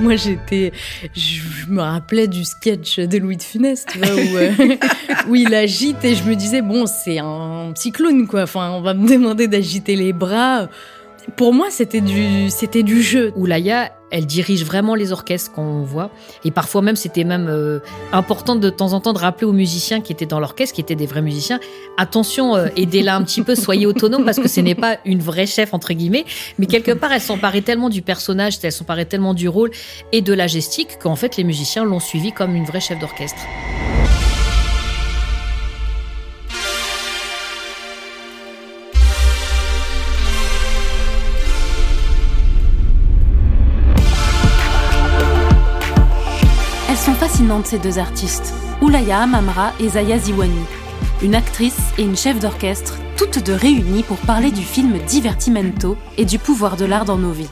Moi, j'étais, je me rappelais du sketch de Louis de Funès, tu vois, où, euh, où il agite et je me disais bon, c'est un clown quoi. Enfin, on va me demander d'agiter les bras. Pour moi, c'était du, c'était du jeu. Oulaya, elle dirige vraiment les orchestres qu'on voit. Et parfois même, c'était même euh, important de temps en temps de rappeler aux musiciens qui étaient dans l'orchestre, qui étaient des vrais musiciens, attention, euh, aidez-la un petit peu, soyez autonome parce que ce n'est pas une vraie chef entre guillemets, mais quelque part, elle s'emparait tellement du personnage, elle s'emparait tellement du rôle et de la gestique qu'en fait, les musiciens l'ont suivie comme une vraie chef d'orchestre. Fascinantes ces deux artistes, Oulaya Amamra et Zaya Ziwani. Une actrice et une chef d'orchestre, toutes deux réunies pour parler du film Divertimento et du pouvoir de l'art dans nos vies.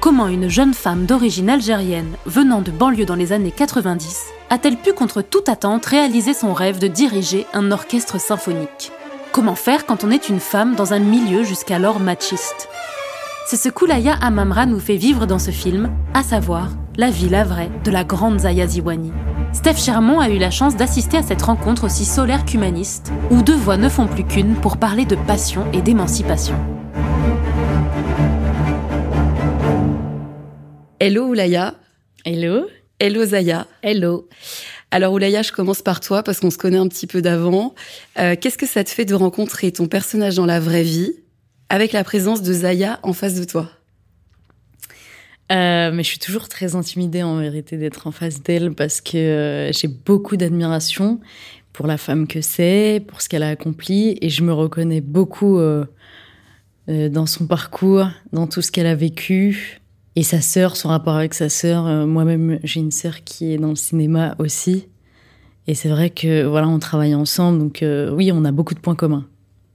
Comment une jeune femme d'origine algérienne, venant de banlieue dans les années 90, a-t-elle pu contre toute attente réaliser son rêve de diriger un orchestre symphonique? Comment faire quand on est une femme dans un milieu jusqu'alors machiste? C'est ce qu'Oulaya Amamra nous fait vivre dans ce film, à savoir la vie, la vraie, de la grande Zaya Ziwani. Steph Chermont a eu la chance d'assister à cette rencontre aussi solaire qu'humaniste, où deux voix ne font plus qu'une pour parler de passion et d'émancipation. Hello Oulaya. Hello. Hello Zaya. Hello. Alors Oulaya, je commence par toi parce qu'on se connaît un petit peu d'avant. Euh, qu'est-ce que ça te fait de rencontrer ton personnage dans la vraie vie? Avec la présence de Zaya en face de toi euh, mais je suis toujours très intimidée en vérité d'être en face d'elle parce que euh, j'ai beaucoup d'admiration pour la femme que c'est, pour ce qu'elle a accompli et je me reconnais beaucoup euh, dans son parcours, dans tout ce qu'elle a vécu et sa sœur, son rapport avec sa sœur. Moi-même, j'ai une sœur qui est dans le cinéma aussi et c'est vrai que voilà, on travaille ensemble donc oui, on a beaucoup de points communs.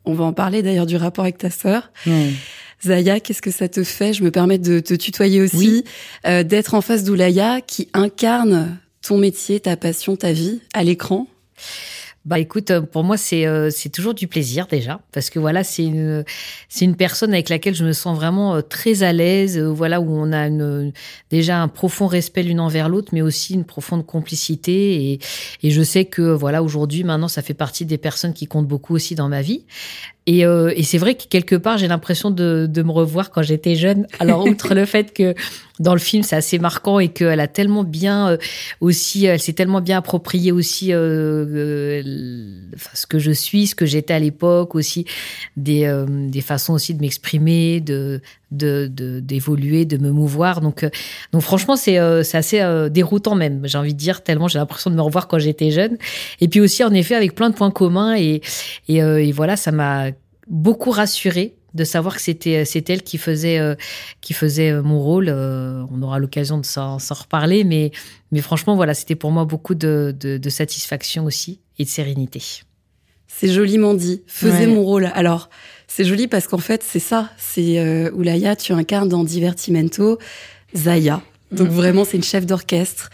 On va en parler d'ailleurs du rapport avec ta sœur. Zaya, qu'est-ce que ça te fait? Je me permets de te tutoyer aussi, euh, d'être en face d'Oulaya qui incarne ton métier, ta passion, ta vie à l'écran. Bah écoute, euh, pour moi c'est euh, c'est toujours du plaisir déjà parce que voilà c'est une c'est une personne avec laquelle je me sens vraiment euh, très à l'aise. Voilà où on a une, déjà un profond respect l'une envers l'autre, mais aussi une profonde complicité et et je sais que voilà aujourd'hui maintenant ça fait partie des personnes qui comptent beaucoup aussi dans ma vie. Et, euh, et c'est vrai que quelque part, j'ai l'impression de, de, me revoir quand j'étais jeune. Alors, outre le fait que dans le film, c'est assez marquant et qu'elle a tellement bien euh, aussi, elle s'est tellement bien approprié aussi euh, euh ce que je suis, ce que j'étais à l'époque, aussi des, euh, des façons aussi de m'exprimer, de d'évoluer, de, de, me mouvoir. Donc, donc franchement, c'est c'est assez déroutant même. J'ai envie de dire tellement j'ai l'impression de me revoir quand j'étais jeune. Et puis aussi, en effet, avec plein de points communs et et, et voilà, ça m'a beaucoup rassurée de savoir que c'était c'est elle qui faisait euh, qui faisait euh, mon rôle. Euh, on aura l'occasion de s'en reparler, mais mais franchement voilà, c'était pour moi beaucoup de, de, de, satisfaction aussi et de sérénité. C'est joliment dit. Faisais mon rôle. Alors c'est joli parce qu'en fait c'est ça. C'est euh, Oulaya, tu incarnes dans Divertimento Zaya. Donc mm. vraiment c'est une chef d'orchestre.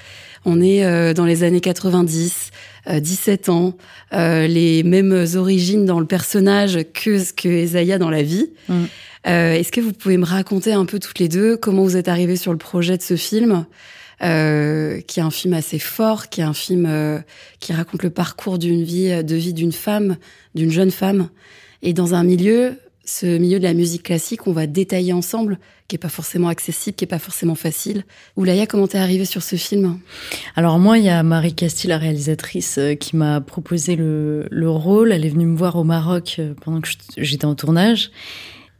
On est dans les années 90. 17 euh, ans, euh, les mêmes origines dans le personnage que ce que Esaïa dans la vie. Mm. Euh, Est-ce que vous pouvez me raconter un peu toutes les deux comment vous êtes arrivés sur le projet de ce film euh, qui est un film assez fort, qui est un film euh, qui raconte le parcours d'une vie, de vie d'une femme, d'une jeune femme, et dans un milieu ce milieu de la musique classique, on va détailler ensemble, qui est pas forcément accessible, qui est pas forcément facile. Oulaya, comment t'es arrivée sur ce film? Alors moi, il y a Marie Castille, la réalisatrice, euh, qui m'a proposé le, le, rôle. Elle est venue me voir au Maroc euh, pendant que j'étais en tournage.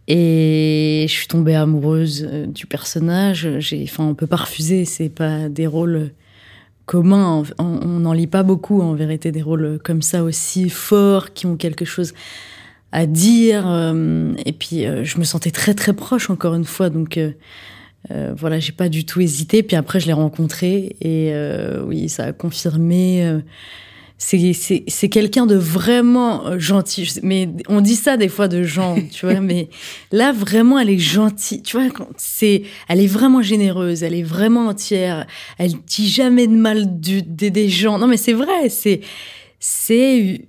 Et je suis tombée amoureuse euh, du personnage. J'ai, enfin, on peut pas refuser. C'est pas des rôles communs. On n'en lit pas beaucoup, en vérité, des rôles comme ça aussi forts, qui ont quelque chose à dire. Euh, et puis, euh, je me sentais très, très proche, encore une fois. Donc, euh, voilà, j'ai pas du tout hésité. Puis après, je l'ai rencontré. Et oui, ça a confirmé. c'est quelqu'un de vraiment gentil. Mais on dit ça des fois de gens, tu vois. mais là, vraiment, elle est gentille. Tu vois, c'est, elle est vraiment généreuse. Elle est vraiment entière. Elle dit jamais de mal du, des, des gens. Non, mais c'est vrai. C'est, c'est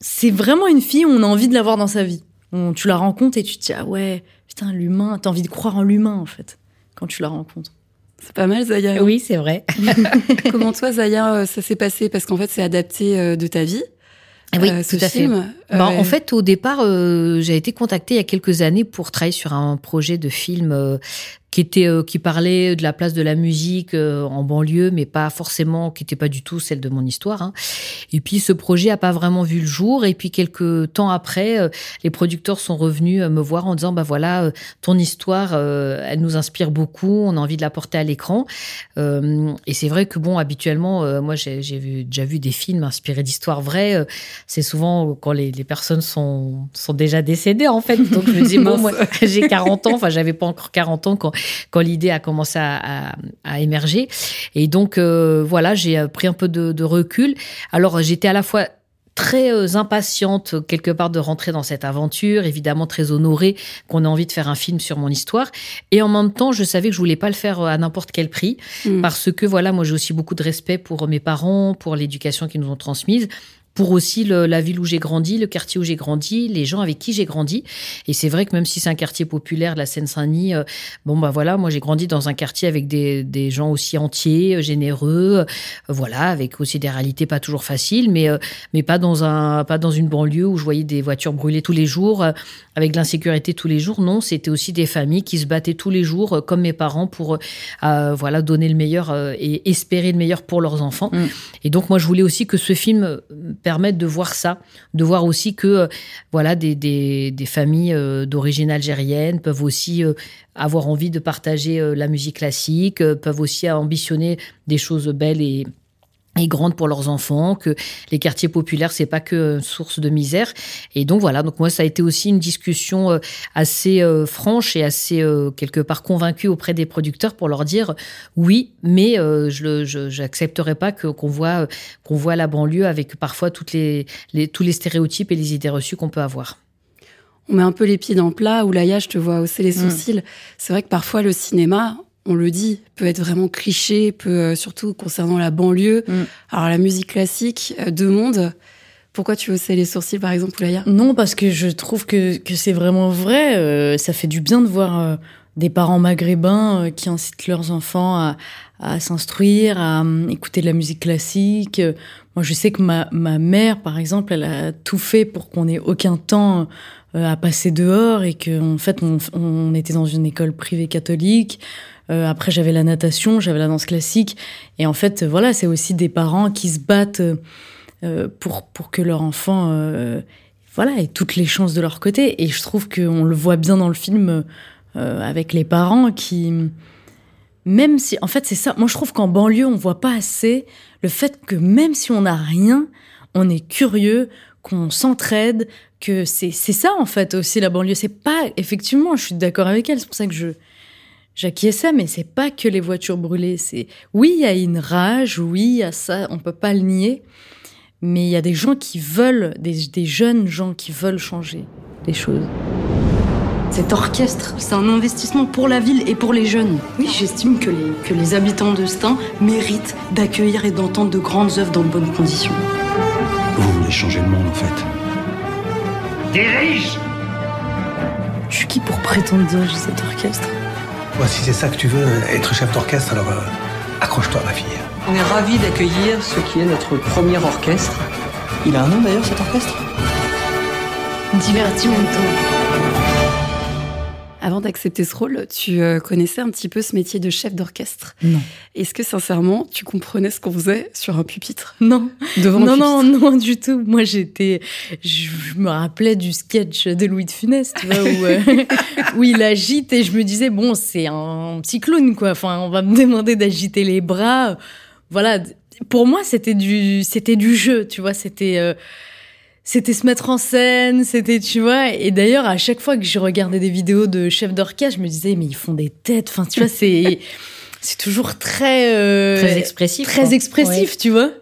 c'est vraiment une fille où on a envie de l'avoir dans sa vie. tu la rencontres et tu te dis, ah ouais, putain, l'humain, t'as envie de croire en l'humain, en fait, quand tu la rencontres. C'est pas mal, Zaya. Oui, c'est vrai. Comment toi, Zaya, ça s'est passé? Parce qu'en fait, c'est adapté de ta vie. Oui, tout à film. fait. Ben, en fait, au départ, j'ai été contactée il y a quelques années pour travailler sur un projet de film qui était euh, qui parlait de la place de la musique euh, en banlieue, mais pas forcément, qui n'était pas du tout celle de mon histoire. Hein. Et puis ce projet a pas vraiment vu le jour. Et puis quelques temps après, euh, les producteurs sont revenus me voir en disant bah voilà, ton histoire, elle nous inspire beaucoup, on a envie de la porter à l'écran. et c'est vrai que bon, habituellement, moi j'ai déjà vu des films inspirés d'histoires vraies. c'est souvent quand les, les, personnes sont sont déjà décédées en fait. Donc je me dis bon, moi j'ai 40 ans, enfin j'avais pas encore 40 ans quand quand l'idée a commencé à, émerger. Et donc, euh, voilà, j'ai pris un peu de, recul. Alors, j'étais à la fois très euh, impatiente quelque part de rentrer dans cette aventure, évidemment très honorée qu'on ait envie de faire un film sur mon histoire. Et en même temps, je savais que je voulais pas le faire à n'importe quel prix mmh. parce que voilà, moi j'ai aussi beaucoup de respect pour mes parents, pour l'éducation qu'ils nous ont transmise pour aussi la ville où j'ai grandi, le quartier où j'ai grandi, les gens avec qui j'ai grandi. Et c'est vrai que même si c'est un quartier populaire la Seine-Saint-Denis, euh, bon bah voilà, moi j'ai grandi dans un quartier avec des, des gens aussi entiers, euh, généreux, euh, voilà, avec aussi des réalités pas toujours faciles, mais mais pas dans un pas dans une banlieue où je voyais des voitures brûlées tous les jours, avec de l'insécurité tous les jours. Non, c'était aussi des familles qui se battaient tous les jours, comme mes parents, pour voilà donner le meilleur et espérer le meilleur pour leurs enfants. Mm. Et donc moi je voulais aussi que ce film permettre de voir ça, de voir aussi que euh, voilà des, des, familles euh, d'origine algérienne peuvent aussi euh, avoir envie de partager la musique classique, peuvent aussi ambitionner des choses belles et et grandes pour leurs enfants, que les quartiers populaires c'est pas que source de misère. Et donc voilà, donc moi ça a été aussi une discussion euh, assez euh, franche et assez euh, quelque part convaincue auprès des producteurs pour leur dire oui, mais je n'accepterai pas que qu'on voit qu'on voit la banlieue avec parfois toutes les, les tous les stéréotypes et les idées reçues qu'on peut avoir on met un peu les pieds dans le plat, ou là, je te vois hausser les mmh. sourcils. C'est vrai que parfois, le cinéma, on le dit, peut être vraiment cliché, peut euh, surtout concernant la banlieue. Mm. Alors la musique classique, euh, de monde. Pourquoi tu haussais les sourcils, par exemple, Poulaya Non, parce que je trouve que, c'est vraiment vrai. Euh, ça fait du bien de voir des parents maghrébins qui incitent leurs enfants à, s'instruire, à écouter de la musique classique. Moi, je sais que ma, mère, par exemple, elle a tout fait pour qu'on ait aucun temps à passer dehors et qu'en en fait, on était dans une école privée catholique. Euh, après, j'avais la natation, j'avais la danse classique. Et en fait, voilà, c'est aussi des parents qui se battent euh, pour, pour que leur enfant euh, voilà, ait toutes les chances de leur côté. Et je trouve qu'on le voit bien dans le film avec les parents qui. Même si. En fait, c'est ça. Moi, je trouve qu'en banlieue, on voit pas assez le fait que même si on n'a rien, on est curieux, qu'on s'entraide, que c'est ça en fait aussi la banlieue. C'est pas effectivement, je suis d'accord avec elle. C'est pour ça que je j'acquiesçais, mais c'est pas que les voitures brûlées. C'est oui, il y a une rage, oui, il y a ça, on peut pas le nier, mais il y a des gens qui veulent, des, jeunes gens qui veulent changer les choses. Cet orchestre, c'est un investissement pour la ville et pour les jeunes. Oui, j'estime que les, que les habitants de Stein méritent d'accueillir et d'entendre de grandes œuvres dans de bonnes conditions. Changer le monde, en fait. Dirige Je suis qui pour prétendre diriger cet orchestre? Si c'est ça que tu veux, être chef d'orchestre, alors euh, accroche-toi, ma fille. On est ravis d'accueillir ce qui est notre premier orchestre. Il a un nom d'ailleurs, cet orchestre? Divertimento. Avant d'accepter ce rôle, tu euh, connaissais un petit peu ce métier de chef d'orchestre? Non. Est-ce que sincèrement, tu comprenais ce qu'on faisait sur un pupitre? Non. Devant non, non, non, du tout. Moi, j'étais, je, me rappelais du sketch de Louis de Funès, tu vois, où, euh, où il agite et je me disais bon, c'est un petit clown, quoi. Enfin, on va me demander d'agiter les bras. Voilà. Pour moi, c'était du, c'était du jeu, tu vois. C'était euh, c'était se mettre en scène, c'était, tu vois. Et d'ailleurs, à chaque fois que je regardais des vidéos de chefs d'orchestre, je me disais, mais ils font des têtes. Enfin, tu vois, c'est, c'est toujours très, euh, très expressif. Très expressif, tu vois.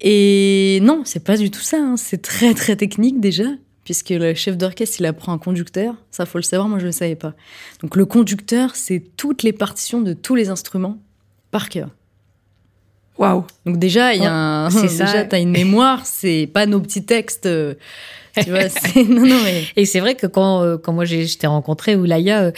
Et non, c'est pas du tout ça. Hein. C'est très, très technique déjà. Puisque le chef d'orchestre, il apprend un conducteur. Ça, faut le savoir. Moi, je le savais pas. Donc, le conducteur, c'est toutes les partitions de tous les instruments par cœur. Waouh. Donc déjà, il y a un, ça. Déjà, t'as une mémoire. C'est pas nos petits textes. Tu vois, non, non, mais... Et c'est vrai que quand, euh, quand moi je t'ai rencontré, Oulaya, euh,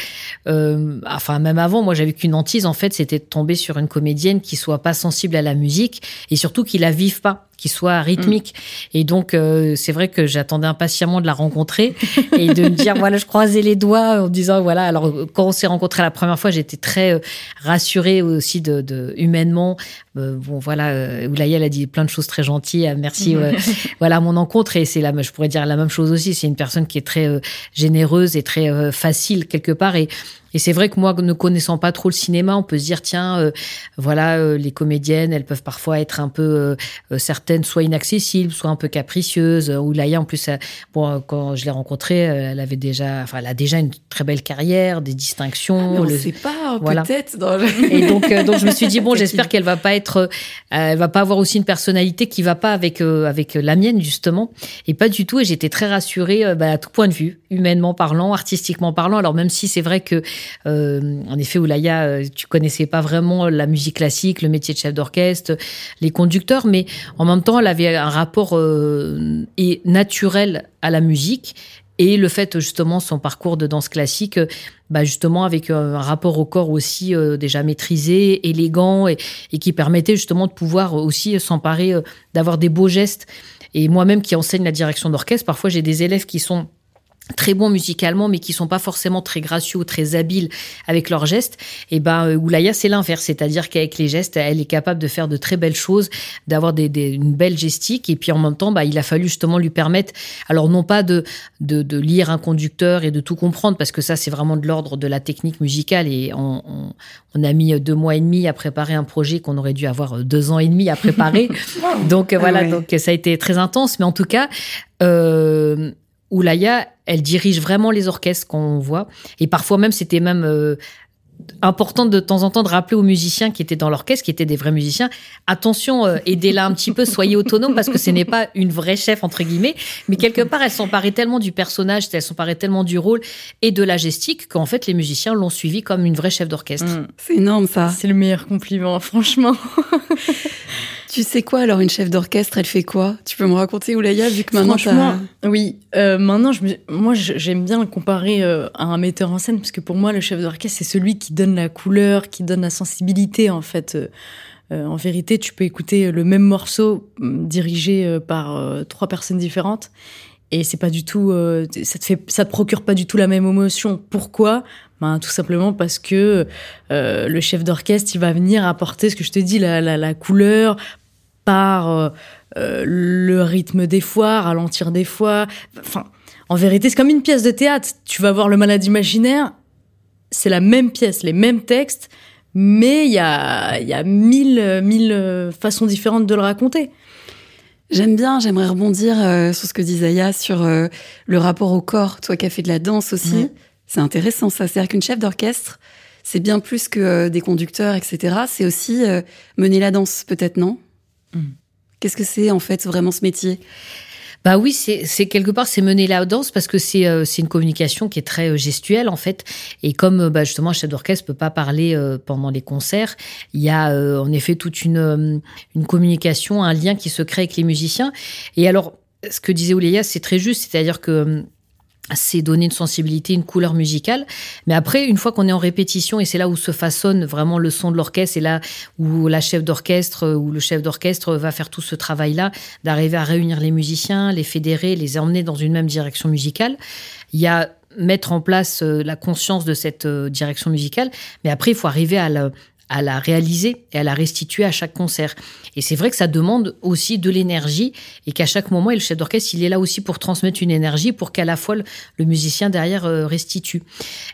euh, enfin même avant, moi j'avais qu'une hantise en fait, c'était de tomber sur une comédienne qui soit pas sensible à la musique et surtout qui la vive pas qui soit rythmique. Et donc, euh, c'est vrai que j'attendais impatiemment de la rencontrer et de me dire, voilà, je croisais les doigts en disant, voilà, alors quand on s'est rencontrés la première fois, j'étais très euh, rassurée aussi de, de humainement. Euh, bon, voilà, euh, Oulaya, elle a dit plein de choses très gentilles. merci, voilà, mon encontre. Et c'est là, je pourrais dire la même chose aussi. C'est une personne qui est très généreuse et très facile quelque part. Et et c'est vrai que moi, ne connaissant pas trop le cinéma, on peut se dire tiens, euh, voilà, euh, les comédiennes, elles peuvent parfois être un peu euh, certaines, soit inaccessibles, soit un peu capricieuses. Ou Laïa, en plus, bon, quand je l'ai rencontrée, elle avait déjà, enfin, elle a déjà une très belle carrière, des distinctions. Ah, on ne sait pas, peut-être. Dans Et donc, donc, je me suis dit bon, j'espère qu'elle va pas être, elle va pas avoir aussi une personnalité qui va pas avec avec la mienne justement, et pas du tout. Et j'étais très rassurée bah, à tout point de vue, humainement parlant, artistiquement parlant. Alors même si c'est vrai que euh, en effet, Oulaya, euh, tu connaissais pas vraiment la musique classique, le métier de chef d'orchestre, les conducteurs, mais en même temps, elle avait un rapport euh, et naturel à la musique et le fait justement son parcours de danse classique bah justement avec un rapport au corps aussi déjà maîtrisé élégant et, qui permettait justement de pouvoir aussi s'emparer d'avoir des beaux gestes. Et moi-même qui enseigne la direction d'orchestre parfois j'ai des élèves qui sont très bons musicalement, mais qui sont pas forcément très gracieux ou très habiles avec leurs gestes, et eh ben euh, Oulaya c'est l'inverse, c'est-à-dire qu'avec les gestes, elle est capable de faire de très belles choses, d'avoir des, des, une belle gestique, et puis en même temps, bah, il a fallu justement lui permettre, alors non pas de, de, de lire un conducteur et de tout comprendre, parce que ça c'est vraiment de l'ordre de la technique musicale, et on, on, on, a mis deux mois et demi à préparer un projet qu'on aurait dû avoir deux ans et demi à préparer, donc voilà, donc ça a été très intense, mais en tout cas. Euh, Oulaya, elle dirige vraiment les orchestres qu'on voit. Et parfois même, c'était même euh, important de temps en temps de rappeler aux musiciens qui étaient dans l'orchestre, qui étaient des vrais musiciens, attention, euh, aidez-la un petit peu, soyez autonome parce que ce n'est pas une vraie chef entre guillemets, mais quelque part elle s'emparait tellement du personnage, elle s'emparait tellement du rôle et de la gestique qu'en fait les musiciens l'ont suivie comme une vraie chef d'orchestre. Mm. C'est énorme ça. C'est le meilleur compliment, franchement. Tu sais quoi alors une chef d'orchestre, elle fait quoi? Tu peux me raconter Oulaya vu que maintenant Franchement, oui. Euh, maintenant, je moi j'aime bien le comparer euh, à un metteur en scène parce que pour moi le chef d'orchestre c'est celui qui donne la couleur, qui donne la sensibilité en fait. Euh, en vérité, tu peux écouter le même morceau mm, dirigé par trois personnes différentes et c'est pas du tout ça te fait ça te procure pas du tout la même émotion pourquoi? Ben, tout simplement parce que le chef d'orchestre il va venir apporter ce que je te dis la, la couleur par euh, euh, le rythme des fois, ralentir des fois. Enfin, en vérité, c'est comme une pièce de théâtre. Tu vas voir le malade imaginaire, c'est la même pièce, les mêmes textes, mais il y a, y a mille, mille façons différentes de le raconter. J'aime bien, j'aimerais rebondir euh, sur ce que dit Zaya, sur le rapport au corps. Toi qui as fait de la danse aussi, c'est intéressant ça. C'est-à-dire qu'une chef d'orchestre, c'est bien plus que des conducteurs, etc. C'est aussi mener la danse, peut-être, non? Mm. Qu'est-ce que c'est en fait vraiment ce métier? Bah oui, c'est quelque part c'est mener la danse parce que c'est euh, une communication qui est très euh, gestuelle en fait. Et comme euh, bah, justement un chef d'orchestre peut pas parler pendant les concerts, il y a en effet toute une une communication, un lien qui se crée avec les musiciens. Et alors ce que disait Ouléa, c'est très juste, c'est-à-dire que c'est donner une sensibilité, une couleur musicale. Mais après, une fois qu'on est en répétition, et c'est là où se façonne vraiment le son de l'orchestre, et là où la chef d'orchestre ou le chef d'orchestre va faire tout ce travail-là, d'arriver à réunir les musiciens, les fédérer, les emmener dans une même direction musicale. Il y a mettre en place euh, la conscience de cette euh, direction musicale, mais après, il faut arriver à la, à la réaliser et à la restituer à chaque concert. Et c'est vrai que ça demande aussi de l'énergie et qu'à chaque moment, le chef d'orchestre, il est là aussi pour transmettre une énergie pour qu'à la fois le, musicien derrière euh, restitue.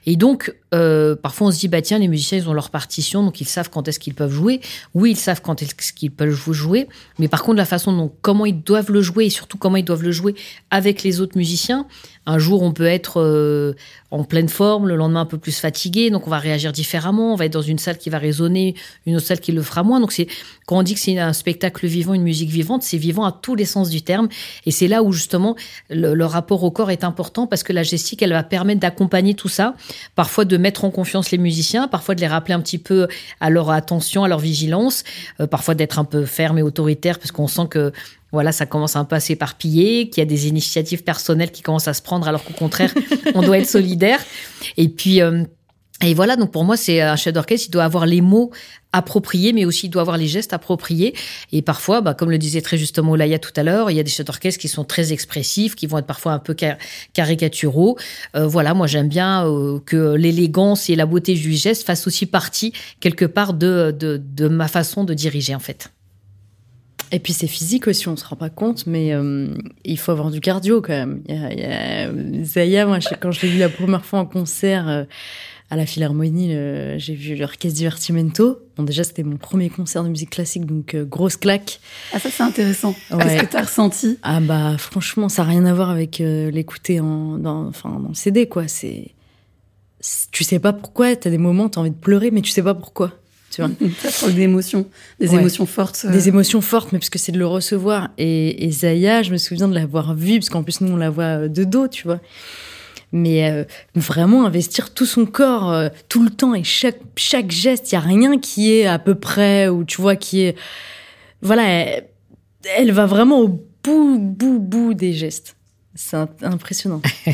Et donc, euh, parfois on se dit, bah tiens, les musiciens, ils ont leur partition, donc ils savent quand est-ce qu'ils peuvent jouer. Oui, ils savent quand est-ce qu'ils peuvent jouer, mais par contre, la façon dont, comment ils doivent le jouer et surtout comment ils doivent le jouer avec les autres musiciens, un jour, on peut être euh, en pleine forme, le lendemain un peu plus fatigué, donc on va réagir différemment. On va être dans une salle qui va résonner, une autre salle qui le fera moins. Donc c'est quand on dit que c'est un spectacle vivant, une musique vivante, c'est vivant à tous les sens du terme. Et c'est là où justement le, rapport au corps est important parce que la gestique, elle va permettre d'accompagner tout ça, parfois de mettre en confiance les musiciens, parfois de les rappeler un petit peu à leur attention, à leur vigilance, euh, parfois d'être un peu ferme et autoritaire parce qu'on sent que voilà, ça commence un peu à s'éparpiller, qu'il y a des initiatives personnelles qui commencent à se prendre alors qu'au contraire, on doit être solidaire. Et puis, euh, et voilà, donc pour moi, c'est un chef d'orchestre, il doit avoir les mots appropriés, mais aussi il doit avoir les gestes appropriés. Et parfois, bah, comme le disait très justement Olaya tout à l'heure, il y a des chefs d'orchestre qui sont très expressifs, qui vont être parfois un peu caricaturaux. Euh, voilà, moi j'aime bien euh, que l'élégance et la beauté du geste fassent aussi partie quelque part de, de, de ma façon de diriger en fait. Et puis c'est physique aussi, on se rend pas compte, mais euh, il faut avoir du cardio quand même. Il Zaya, moi, quand je l'ai vu la première fois en concert euh, à la Philharmonie, j'ai vu l'orchestre Divertimento. Bon, déjà, c'était mon premier concert de musique classique, donc euh, grosse claque. Ah, ça, c'est intéressant. Qu'est-ce que tu as ressenti? Ah, bah, franchement, ça n'a rien à voir avec euh, l'écouter en, dans, enfin, dans le CD, quoi. C'est. Tu sais pas pourquoi, tu as des moments, tu as envie de pleurer, mais tu sais pas pourquoi. Tu vois Ça des émotions, des ouais. émotions fortes. Euh... Des émotions fortes, mais parce que c'est de le recevoir. Et, et Zaya, je me souviens de l'avoir vue, parce qu'en plus, nous, on la voit de dos, tu vois mais euh, vraiment investir tout son corps euh, tout le temps et chaque chaque geste il y a rien qui est à peu près ou tu vois qui est voilà elle, elle va vraiment au bout bout bout des gestes c'est impressionnant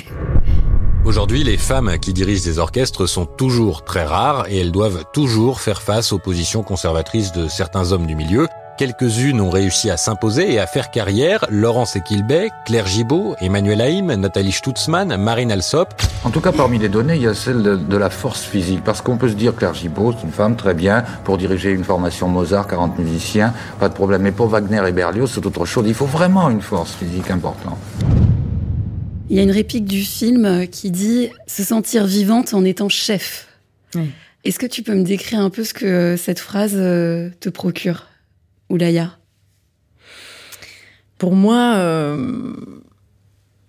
Aujourd'hui, les femmes qui dirigent des orchestres sont toujours très rares et elles doivent toujours faire face aux positions conservatrices de certains hommes du milieu. Quelques-unes ont réussi à s'imposer et à faire carrière. Laurence Equilbet, Claire Gibault, Emmanuel Haïm, Nathalie Stutzmann, Marine Alsop. En tout cas, parmi les données, il y a celle de, de la force physique. Parce qu'on peut se dire, Claire Gibault, c'est une femme très bien pour diriger une formation Mozart, 40 musiciens, pas de problème. Mais pour Wagner et Berlioz, c'est autre chose. Il faut vraiment une force physique importante. Il y a une réplique du film qui dit se sentir vivante en étant chef. Oui. Est-ce que tu peux me décrire un peu ce que cette phrase te procure? Oulaya Pour moi, euh,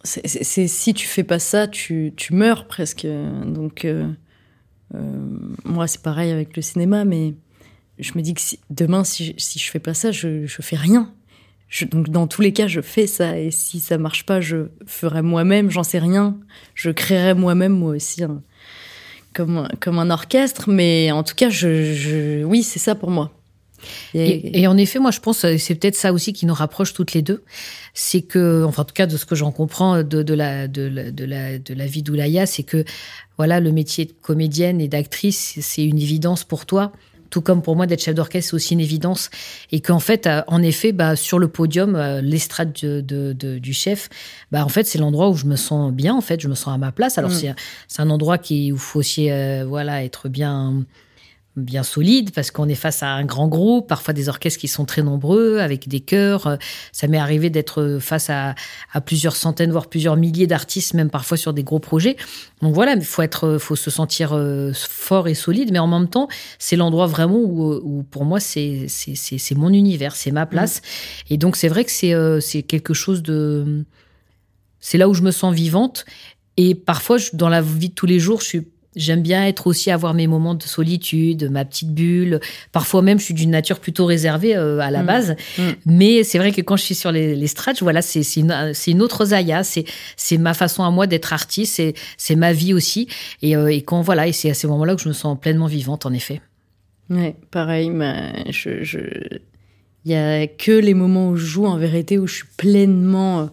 c'est si tu fais pas ça, tu, meurs presque. Donc, euh, euh, moi, c'est pareil avec le cinéma, mais je me dis que demain, si, si je fais pas ça, je, je fais rien. Donc, dans tous les cas, je fais ça. Et si ça marche pas, je ferai moi-même, j'en sais rien. Je créerai moi-même, moi aussi, un, comme, comme un orchestre. Mais en tout cas, oui, c'est ça pour moi. Et, et, en effet, moi, je pense c'est peut-être ça aussi qui nous rapproche toutes les deux. C'est que, enfin, en tout cas, de ce que j'en comprends de, de, la, de, la, de, la, de la vie d'Oulaya, c'est que, voilà, le métier de comédienne et d'actrice, c'est une évidence pour toi. Tout comme pour moi, d'être chef d'orchestre, c'est aussi une évidence. Et qu'en fait, en effet, bah, sur le podium, l'estrade de, de, de, du chef, bah, en fait, c'est l'endroit où je me sens bien, en fait, je me sens à ma place. Alors, mmh. c'est un endroit qui, où il faut aussi, euh, voilà, être bien bien solide parce qu'on est face à un grand groupe, parfois des orchestres qui sont très nombreux avec des chœurs. Ça m'est arrivé d'être face à, à, plusieurs centaines voire plusieurs milliers d'artistes, même parfois sur des gros projets. Donc voilà, il faut être, faut se sentir fort et solide, mais en même temps, c'est l'endroit vraiment où, où, pour moi c'est mon univers, c'est ma place. Mmh. Et donc c'est vrai que c'est quelque chose de, c'est là où je me sens vivante. Et parfois, dans la vie de tous les jours, je suis J'aime bien être aussi avoir mes moments de solitude, ma petite bulle. Parfois même, je suis d'une nature plutôt réservée euh, à la mmh. base. Mmh. Mais c'est vrai que quand je suis sur les, les strates, voilà, c'est une, une autre Zaya. C'est ma façon à moi d'être artiste. C'est ma vie aussi. Et, euh, et quand voilà, et c'est à ces moments-là que je me sens pleinement vivante, en effet. Ouais, pareil. Mais je, je... Il y a que les moments où je joue en vérité où je suis pleinement, euh,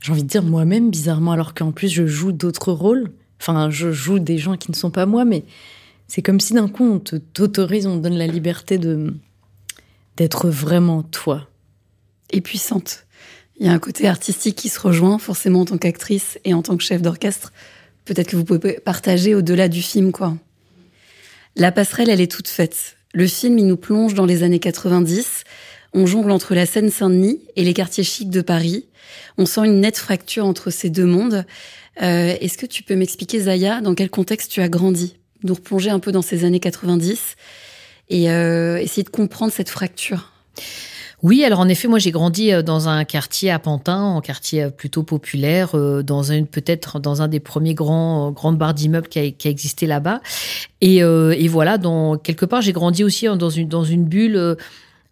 j'ai envie de dire moi-même bizarrement, alors qu'en plus je joue d'autres rôles. Enfin, je joue des gens qui ne sont pas moi, mais c'est comme si d'un coup on t'autorise, on te donne la liberté de d'être vraiment toi. Et puissante. Il y a un côté artistique qui se rejoint forcément en tant qu'actrice et en tant que chef d'orchestre. Peut-être que vous pouvez partager au-delà du film, quoi. La passerelle, elle est toute faite. Le film, il nous plonge dans les années 90. On jongle entre la Seine-Saint-Denis et les quartiers chics de Paris. On sent une nette fracture entre ces deux mondes. Euh, Est-ce que tu peux m'expliquer, Zaya, dans quel contexte tu as grandi? Nous replonger un peu dans ces années 90 et euh, essayer de comprendre cette fracture. Oui, alors en effet, moi j'ai grandi dans un quartier à Pantin, un quartier plutôt populaire, dans une peut-être dans un des premiers grands grandes barres d'immeubles qui a, existé là-bas. Et, euh, voilà, dans quelque part j'ai grandi aussi dans une dans une bulle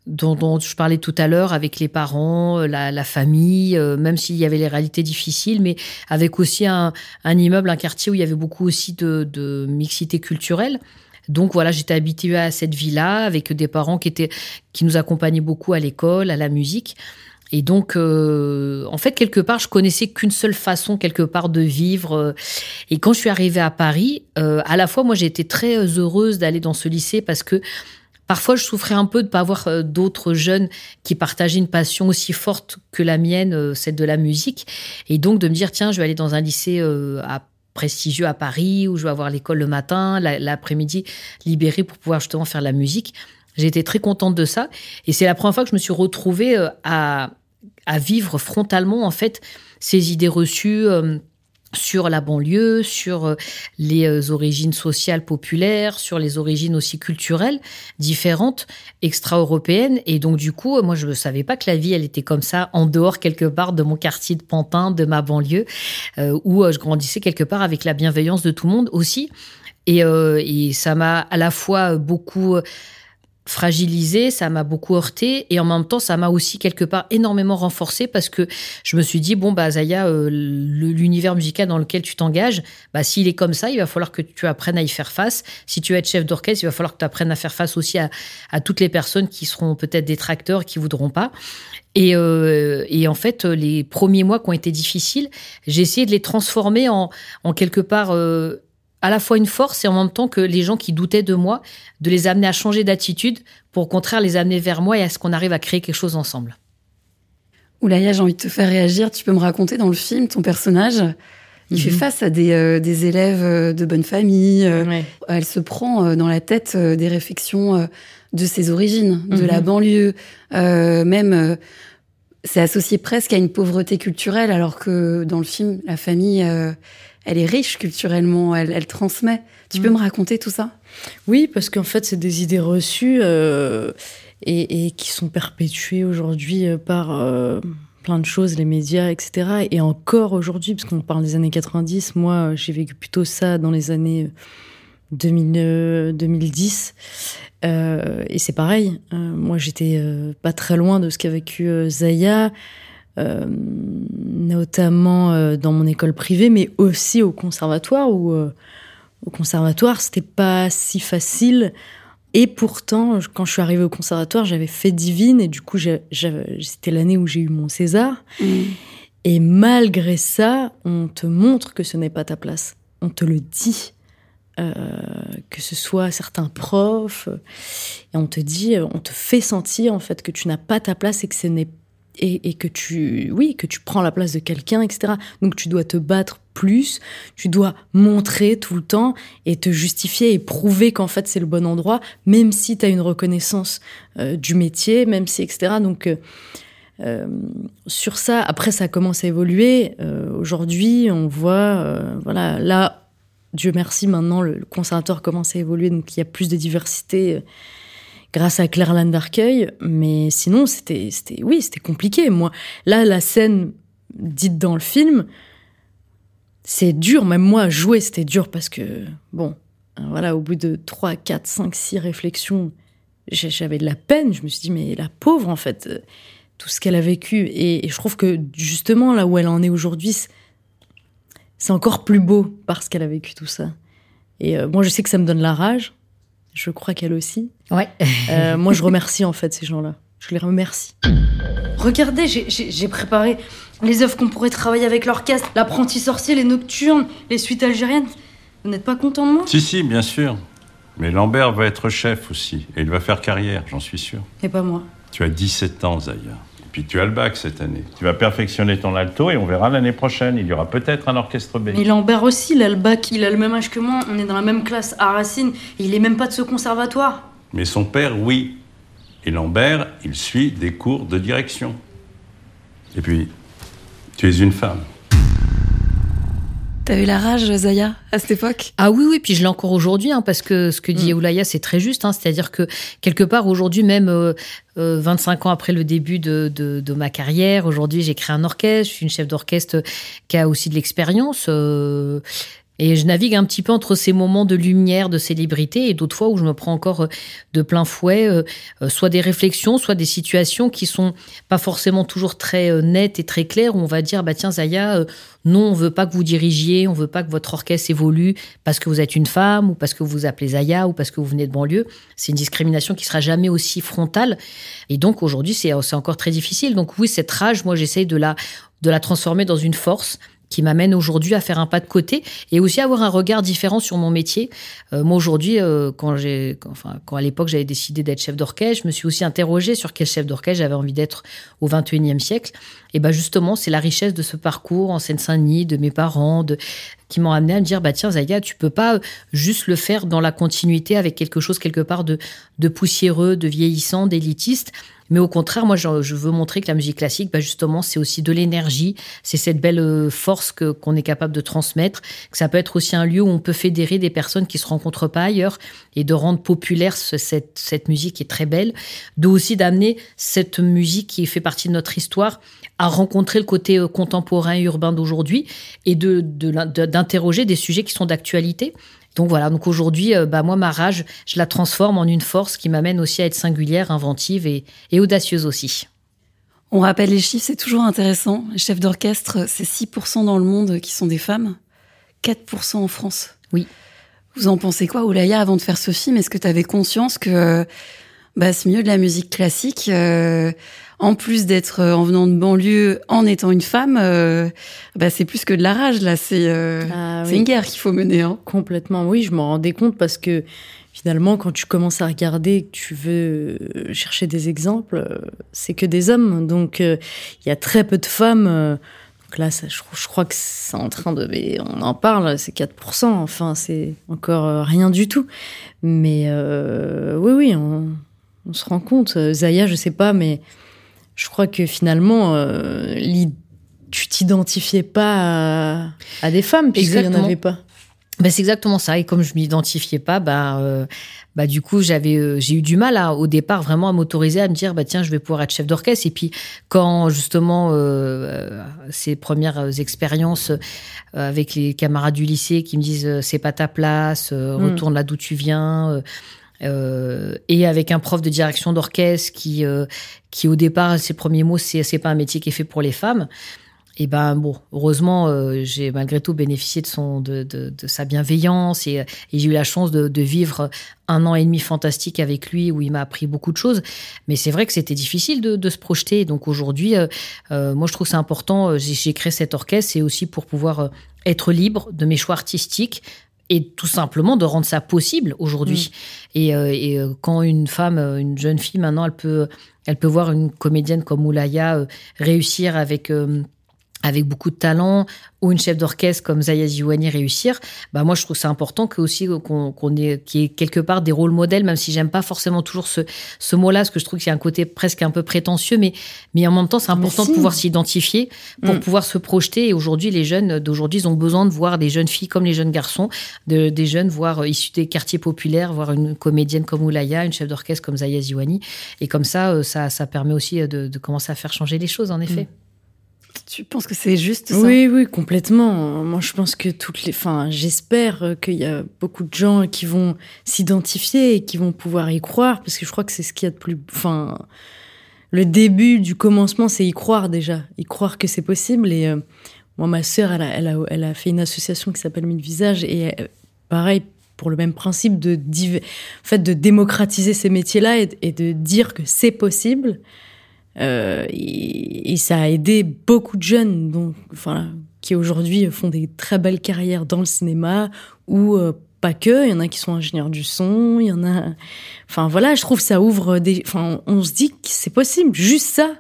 dont, je parlais tout à l'heure avec les parents, la, famille, même s'il y avait les réalités difficiles, mais avec aussi un, immeuble, un quartier où il y avait beaucoup aussi de, de mixité culturelle. Donc voilà, j'étais habituée à cette vie-là avec des parents qui étaient qui nous accompagnaient beaucoup à l'école, à la musique. Et donc, euh, en fait, quelque part, je connaissais qu'une seule façon, quelque part, de vivre. Et quand je suis arrivée à Paris, euh, à la fois, moi, j'ai été très heureuse d'aller dans ce lycée parce que parfois, je souffrais un peu de ne pas avoir euh, d'autres jeunes qui partageaient une passion aussi forte que la mienne, celle de la musique. Et donc, de me dire, tiens, je vais aller dans un lycée à prestigieux à Paris où je vais avoir l'école le matin, l'après-midi libéré pour pouvoir justement faire la musique. J'ai été très contente de ça et c'est la première fois que je me suis retrouvée euh, à, à vivre frontalement en fait ces idées reçues euh, sur la banlieue, sur euh, les euh, origines sociales populaires, sur les origines aussi culturelles différentes, extra-européennes. Et donc, du coup, moi, je ne savais pas que la vie, elle était comme ça, en dehors quelque part de mon quartier de Pantin, de ma banlieue, euh, où je grandissais quelque part avec la bienveillance de tout le monde aussi. Et, et ça m'a à la fois beaucoup fragilisé, ça m'a beaucoup heurté et en même temps ça m'a aussi quelque part énormément renforcé parce que je me suis dit bon bah Zaya euh, l'univers musical dans lequel tu t'engages bah s'il est comme ça il va falloir que tu apprennes à y faire face. Si tu veux être chef d'orchestre il va falloir que tu apprennes à faire face aussi à, toutes les personnes qui seront peut-être détracteurs qui voudront pas. Et, euh, et, en fait, les premiers mois qui ont été difficiles, j'ai essayé de les transformer en, en quelque part euh, à la fois une force et en même temps que les gens qui doutaient de moi, de les amener à changer d'attitude pour au contraire les amener vers moi et à ce qu'on arrive à créer quelque chose ensemble. Oulaya, j'ai envie de te faire réagir. Tu peux me raconter dans le film ton personnage il fait mhm. face à des, euh, des, élèves euh, de bonne famille. Euh, elle se prend dans la tête des réflexions de ses origines, de la mhm. banlieue. même, c'est associé presque à une pauvreté culturelle, alors que dans le film, la famille elle est riche culturellement, elle, transmet. Tu peux mm. me raconter tout ça? Oui, parce qu'en fait, c'est des idées reçues euh, et, qui sont perpétuées aujourd'hui euh, par euh, plein de choses, les médias, etc. Et encore aujourd'hui, parce qu'on parle des années 90, moi, j'ai vécu plutôt ça dans les années 2000, 2010. et c'est pareil. moi, j'étais pas très loin de ce qu'a vécu Zaya. Euh, notamment euh, dans mon école privée, mais aussi au conservatoire, où euh, au conservatoire, c'était pas si facile. Et pourtant, quand je suis arrivée au conservatoire, j'avais fait divine, et du coup, c'était l'année où j'ai eu mon César. Mmh. Et malgré ça, on te montre que ce n'est pas ta place. On te le dit. que ce soit certains profs, et on te dit, on te fait sentir en fait que tu n'as pas ta place et que ce n'est et, que tu, oui, que tu prends la place de quelqu'un, etc. Donc tu dois te battre plus, tu dois montrer tout le temps et te justifier et prouver qu'en fait c'est le bon endroit, même si tu as une reconnaissance euh, du métier, même si, etc. Donc euh, euh, sur ça, après ça commence à évoluer. Aujourd'hui, on voit, voilà, là, Dieu merci, maintenant le, conservatoire commence à évoluer, donc il y a plus de diversité grâce à Claire d'Arcueil. Mais sinon, c'était, oui, compliqué. Moi, là, la scène dite dans le film, c'est dur. Même moi, jouer, c'était dur parce que, bon, voilà, au bout de 3, 4, 5, 6 réflexions, j'avais de la peine. Je me suis dit, mais la pauvre, en fait, tout ce qu'elle a vécu. Et, je trouve que, justement, là où elle en est aujourd'hui, c'est encore plus beau parce qu'elle a vécu tout ça. Et euh, moi, je sais que ça me donne la rage. Je crois qu'elle aussi. Ouais. Euh, moi, je remercie en fait ces gens-là. Je les remercie. Regardez, j'ai préparé les œuvres qu'on pourrait travailler avec l'orchestre, l'apprenti sorcier, les nocturnes, les suites algériennes. Vous n'êtes pas content de moi? Si, si, bien sûr. Mais Lambert va être chef aussi. Et il va faire carrière, j'en suis sûr. Et pas moi. Tu as 17 ans, Zaya. Puis tu as le bac cette année. Tu vas perfectionner ton alto et on verra l'année prochaine. Il y aura peut-être un orchestre B. Mais Lambert aussi, il a le bac. Il a le même âge que moi. On est dans la même classe à Racine. Il est même pas de ce conservatoire. Mais son père, oui. Et Lambert, il suit des cours de direction. Et puis, tu es une femme. T'avais la rage, Zaya, à cette époque? Ah oui, oui, puis je l'ai encore aujourd'hui, hein, parce que ce que dit mm. Oulaya, c'est très juste. Hein, C'est-à-dire que quelque part, aujourd'hui, même 25 euh, euh, ans après le début de, de, ma carrière, aujourd'hui, j'ai créé un orchestre. Je suis une chef d'orchestre qui a aussi de l'expérience. Euh, Et je navigue un petit peu entre ces moments de lumière, de célébrité, et d'autres fois où je me prends encore euh, de plein fouet, euh, euh, soit des réflexions, soit des situations qui sont pas forcément toujours très nettes et très claires, où on va dire, bah tiens Zaya, non, on veut pas que vous dirigiez, on veut pas que votre orchestre évolue parce que vous êtes une femme, ou parce que vous vous appelez Zaya, ou parce que vous venez de banlieue. C'est une discrimination qui sera jamais aussi frontale. Et donc aujourd'hui, c'est encore très difficile. Donc oui, cette rage, moi j'essaye de la, de la transformer dans une force qui m'amène aujourd'hui à faire un pas de côté et aussi avoir un regard différent sur mon métier. Euh, moi aujourd'hui, euh, quand j'ai, enfin, quand à l'époque j'avais décidé d'être chef d'orchestre, je me suis aussi interrogée sur quel chef d'orchestre j'avais envie d'être au 21e siècle. Et ben justement, c'est la richesse de ce parcours en Seine-Saint-Denis, de mes parents, de, qui m'ont amené à me dire bah tiens Zaya, tu peux pas juste le faire dans la continuité avec quelque chose quelque part de, de poussiéreux, de vieillissant, d'élitiste. Mais au contraire, moi, je, veux montrer que la musique classique, bah justement, c'est aussi de l'énergie, c'est cette belle euh, force que qu'on est capable de transmettre, que ça peut être aussi un lieu où on peut fédérer des personnes qui se rencontrent pas ailleurs et de rendre populaire cette, cette musique qui est très belle, de aussi d'amener cette musique qui fait partie de notre histoire à rencontrer le côté euh, contemporain urbain d'aujourd'hui et de d'interroger des sujets qui sont d'actualité. Donc voilà, donc aujourd'hui, euh, bah moi, ma rage, je la transforme en une force qui m'amène aussi à être singulière, inventive et, audacieuse aussi. On rappelle les chiffres, c'est toujours intéressant. Les chefs d'orchestre, c'est 6% dans le monde qui sont des femmes, 4% en France. Oui. Vous en pensez quoi, Oulaya, avant de faire ce film? Est-ce que tu avais conscience que bah, ce milieu de la musique classique, euh, en plus d'être euh, en venant de banlieue, en étant une femme, euh, bah, c'est plus que de la rage là. C'est euh, ah une guerre qu'il faut mener. Hein. Complètement, oui, je m'en rendais compte parce que finalement, quand tu commences à regarder, que tu veux chercher des exemples, c'est que des hommes. Donc il y a très peu de femmes. donc là, ça, je, crois que c'est en train de. On en parle, c'est 4%. Enfin, c'est encore rien du tout. Mais oui, oui, on, on se rend compte. Zaya, je sais pas, mais je crois que finalement, euh, tu t'identifiais pas à, des femmes puisqu'il n'y en avait pas. Ben, c'est exactement ça. Et comme je m'identifiais pas, euh, bah du coup j'avais, euh, j'ai eu du mal à, au départ vraiment à m'autoriser à me dire bah tiens je vais pouvoir être chef d'orchestre. Et puis quand justement ces premières expériences avec les camarades du lycée qui me disent c'est pas ta place, hmm. retourne là d'où tu viens. Euh, et avec un prof de direction d'orchestre qui, euh, qui au départ, ses premiers mots, c'est c'est pas un métier qui est fait pour les femmes. Et ben bon, heureusement, euh, j'ai malgré tout bénéficié de son de, de, sa bienveillance et, et j'ai eu la chance de, vivre un an et demi fantastique avec lui où il m'a appris beaucoup de choses. Mais c'est vrai que c'était difficile de, se projeter. Donc aujourd'hui, moi je trouve c'est important. J'ai créé cet orchestre, c'est aussi pour pouvoir être libre de mes choix artistiques, et tout simplement de rendre ça possible aujourd'hui. Mm. Et, euh, et, euh, quand une femme, euh, une jeune fille maintenant, elle peut, elle peut voir une comédienne comme Oulaya réussir avec avec beaucoup de talent, ou une chef d'orchestre comme Zaya Ziouani réussir, bah moi je trouve c'est important que aussi qu'on ait qu'il y ait quelque part des rôles modèles, même si j'aime pas forcément toujours ce, ce mot-là, parce que je trouve qu'il y a un côté presque un peu prétentieux, mais, mais en même temps c'est important de pouvoir s'identifier pour mm. pouvoir se projeter. Et aujourd'hui, les jeunes d'aujourd'hui, ils ont besoin de voir des jeunes filles comme les jeunes garçons, de, des jeunes, voire euh, issus des quartiers populaires, voir une comédienne comme Oulaya, une chef d'orchestre comme Zaya Ziouani. Et comme ça, euh, ça, ça permet aussi de, de commencer à faire changer les choses, en effet. Mm. Tu penses que c'est juste ça? Oui, oui, complètement. Moi, je pense que toutes les. Enfin, j'espère qu'il y a beaucoup de gens qui vont s'identifier et qui vont pouvoir y croire, parce que je crois que c'est ce qu'il y a de plus. Enfin, le début du commencement, c'est y croire déjà, y croire que c'est possible. Et euh, moi, ma sœur, elle a, fait une association qui s'appelle Mille Visages, et euh, pareil, pour le même principe de, fait, de démocratiser ces métiers-là et de dire que c'est possible. Euh, et, ça a aidé beaucoup de jeunes donc, enfin, qui aujourd'hui font des très belles carrières dans le cinéma ou euh, pas que. Il y en a qui sont ingénieurs du son, il y en a. Enfin voilà, je trouve ça ouvre des. Enfin, on se dit que c'est possible, juste ça.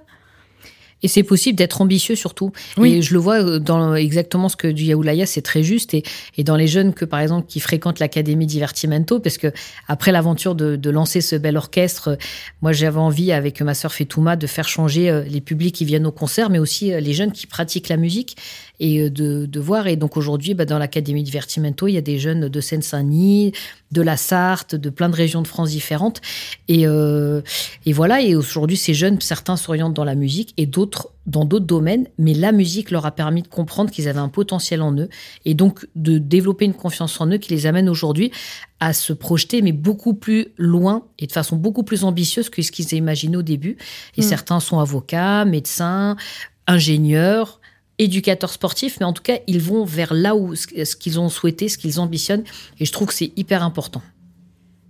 Et c'est possible d'être ambitieux surtout. Oui. Et je le vois euh, dans exactement ce que du Yaoulaya, c'est très juste. Et, et dans les jeunes que, par exemple, qui fréquentent l'Académie Divertimento, parce que après l'aventure de, de, lancer ce bel orchestre, moi j'avais envie, avec ma sœur Fetouma, de faire changer euh, les publics qui viennent au concert, mais aussi euh, les jeunes qui pratiquent la musique et de, de voir. Et donc aujourd'hui, bah, dans l'Académie Divertimento, il y a des jeunes de Seine-Saint-Denis, de la Sarthe, de plein de régions de France différentes. Et, euh, et voilà, et aujourd'hui, ces jeunes, certains s'orientent dans la musique et d'autres dans d'autres domaines, mais la musique leur a permis de comprendre qu'ils avaient un potentiel en eux et donc de développer une confiance en eux qui les amène aujourd'hui à se projeter, mais beaucoup plus loin et de façon beaucoup plus ambitieuse que ce qu'ils imaginaient au début. Et Mm. certains sont avocats, médecins, ingénieurs, éducateurs sportifs, mais en tout cas, ils vont vers là où ce qu'ils ont souhaité, ce qu'ils ambitionnent. Et je trouve que c'est hyper important.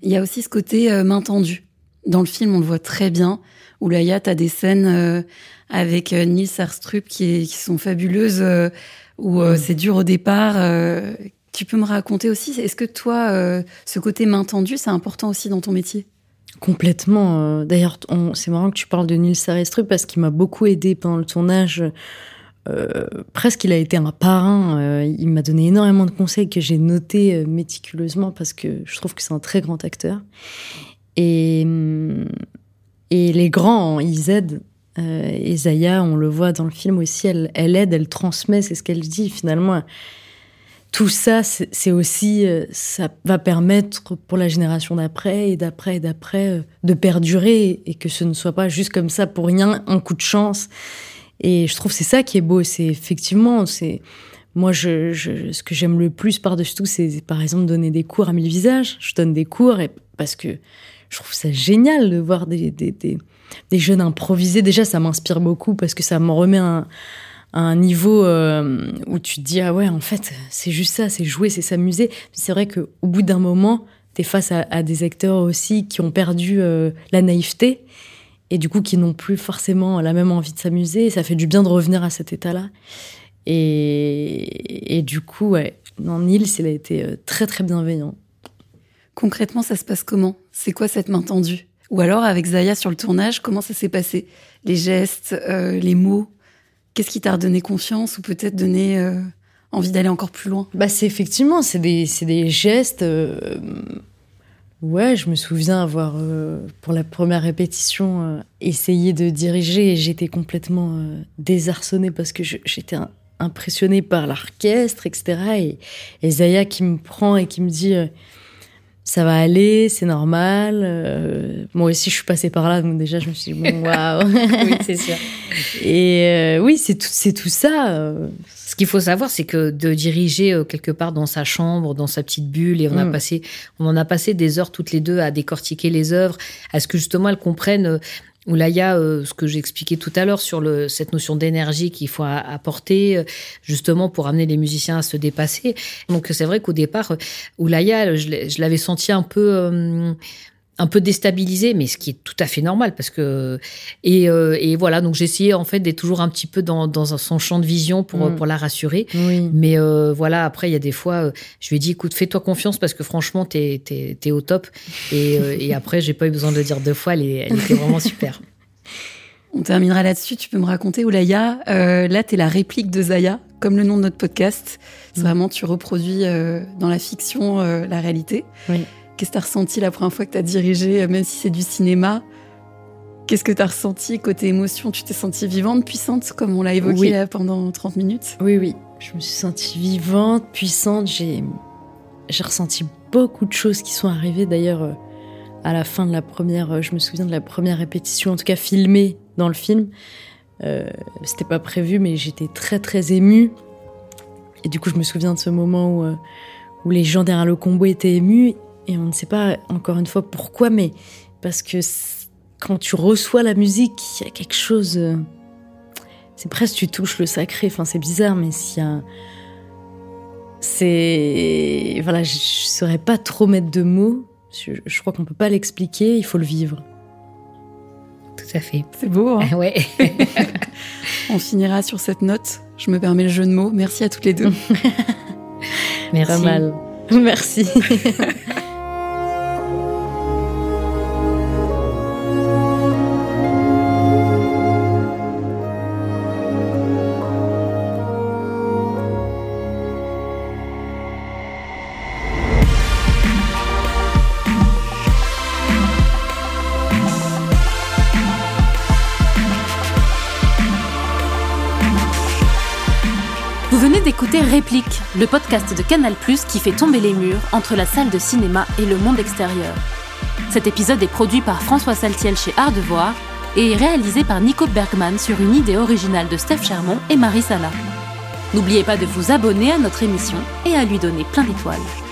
Il y a aussi ce côté euh, main tendue. Dans le film, on le voit très bien. Où là, il y a t'as des scènes euh, avec euh, Nils Arstrup qui, est- qui sont fabuleuses, euh, où euh, c'est dur au départ. euh, tu peux me raconter aussi, est-ce que toi, euh, ce côté main tendue, c'est important aussi dans ton métier? Complètement. D'ailleurs, c'est marrant que tu parles de Nils Arestrup parce qu'il m'a beaucoup aidé pendant le tournage. Euh, presque, il a été un parrain. euh, il m'a donné énormément de conseils que j'ai notés euh, méticuleusement parce que je trouve que c'est un très grand acteur. Et, et les grands, ils aident. Et Zaya, on le voit dans le film aussi, elle, elle aide, elle transmet, c'est ce qu'elle dit finalement. Tout ça, c'est aussi, ça va permettre pour la génération d'après et d'après et d'après de perdurer et que ce ne soit pas juste comme ça pour rien, un coup de chance. Et je trouve c'est ça qui est beau. C'est effectivement, c'est moi, je, ce que j'aime le plus par-dessus tout, c'est par exemple donner des cours à mille visages. Je donne des cours et, parce que je trouve ça génial de voir des, des, des, jeunes improviser. Déjà, ça m'inspire beaucoup parce que ça me remet un, à un niveau euh, où tu te dis ah ouais en fait c'est juste ça c'est jouer c'est s'amuser c'est vrai que au bout d'un moment t'es face à, à des acteurs aussi qui ont perdu euh, la naïveté et du coup qui n'ont plus forcément la même envie de s'amuser. Et ça fait du bien de revenir à cet état là et, et du coup ouais non Nils il a été euh, très très bienveillant. Concrètement, ça se passe comment? C'est quoi cette main tendue? Ou alors, avec Zaya sur le tournage, comment ça s'est passé? Les gestes, euh, les mots? Qu'est-ce qui t'a redonné confiance ou peut-être donné euh, envie d'aller encore plus loin? Bah, c'est effectivement, c'est des, des gestes. euh, ouais, je me souviens avoir, euh, pour la première répétition, euh, essayé de diriger et j'étais complètement euh, désarçonnée parce que j'étais impressionnée par l'orchestre, etc. Et, et Zaya qui me prend et qui me dit. euh, ça va aller, c'est normal. moi aussi, je suis passée par là, donc déjà, je me suis dit, bon, waouh. Oui, c'est sûr. Et oui, c'est tout, c'est tout ça. Ce qu'il faut savoir, c'est que de diriger euh, quelque part dans sa chambre, dans sa petite bulle, et on a Mm. passé, on en a passé des heures toutes les deux à décortiquer les œuvres, à ce que justement elles comprennent. euh, où là, il y a euh, ce que j'expliquais tout à l'heure sur le, cette notion d'énergie qu'il faut apporter, euh, justement, pour amener les musiciens à se dépasser. Donc, c'est vrai qu'au départ, euh, je l'avais senti un peu, euh, un peu déstabilisé, mais ce qui est tout à fait normal, parce que. Et, euh, et voilà, donc essayé, en fait, d'être toujours un petit peu dans, dans son champ de vision pour, Mm. pour la rassurer. oui. Mais euh, voilà, après, il y a des fois, euh, je lui ai dit, écoute, fais-toi confiance parce que franchement, t'es es, es au top. Et, euh, et après, j'ai pas eu besoin de le dire deux fois, elle, est- elle était vraiment super. On terminera là-dessus. Tu peux me raconter, Oulaya, euh, là, t'es la réplique de Zaya, comme le nom de notre podcast. Mm. vraiment, tu reproduis euh, dans la fiction euh, la réalité. Oui. Qu'est-ce que t'as ressenti la première fois que t'as dirigé, euh, même si c'est du cinéma? Qu'est-ce que t'as ressenti côté émotion? Tu t'es sentie vivante, puissante, comme on l'a évoqué Oui. là pendant 30 minutes? Oui, oui. Je me suis sentie vivante, puissante. J'ai, j'ai ressenti beaucoup de choses qui sont arrivées. D'ailleurs, euh, à la fin de la première, euh, je me souviens de la première répétition, en tout cas filmée dans le film. Euh, c'était pas prévu, mais j'étais très, très émue. Et du coup, je me souviens de ce moment où, euh, où les gens derrière le combo étaient émus. Et on ne sait pas, encore une fois, pourquoi, mais parce que quand tu reçois la musique, il y a quelque chose. euh, c'est presque tu touches le sacré. Enfin, c'est bizarre, mais s'il y a. C'est. Voilà, je, je saurais pas trop mettre de mots. Je, je crois qu'on peut pas l'expliquer, il faut le vivre. Tout à fait. C'est beau, hein Ouais. On finira sur cette note. Je me permets le jeu de mots. Merci à toutes les deux. Merci. Pas mal. Merci. Réplique, le podcast de Canal+, qui fait tomber les murs entre la salle de cinéma et le monde extérieur. Cet épisode est produit par François Saltiel chez Art de Voir et est réalisé par Nico Bergman sur une idée originale de Steph Chermont et Marie Sala. N'oubliez pas de vous abonner à notre émission et à lui donner plein d'étoiles.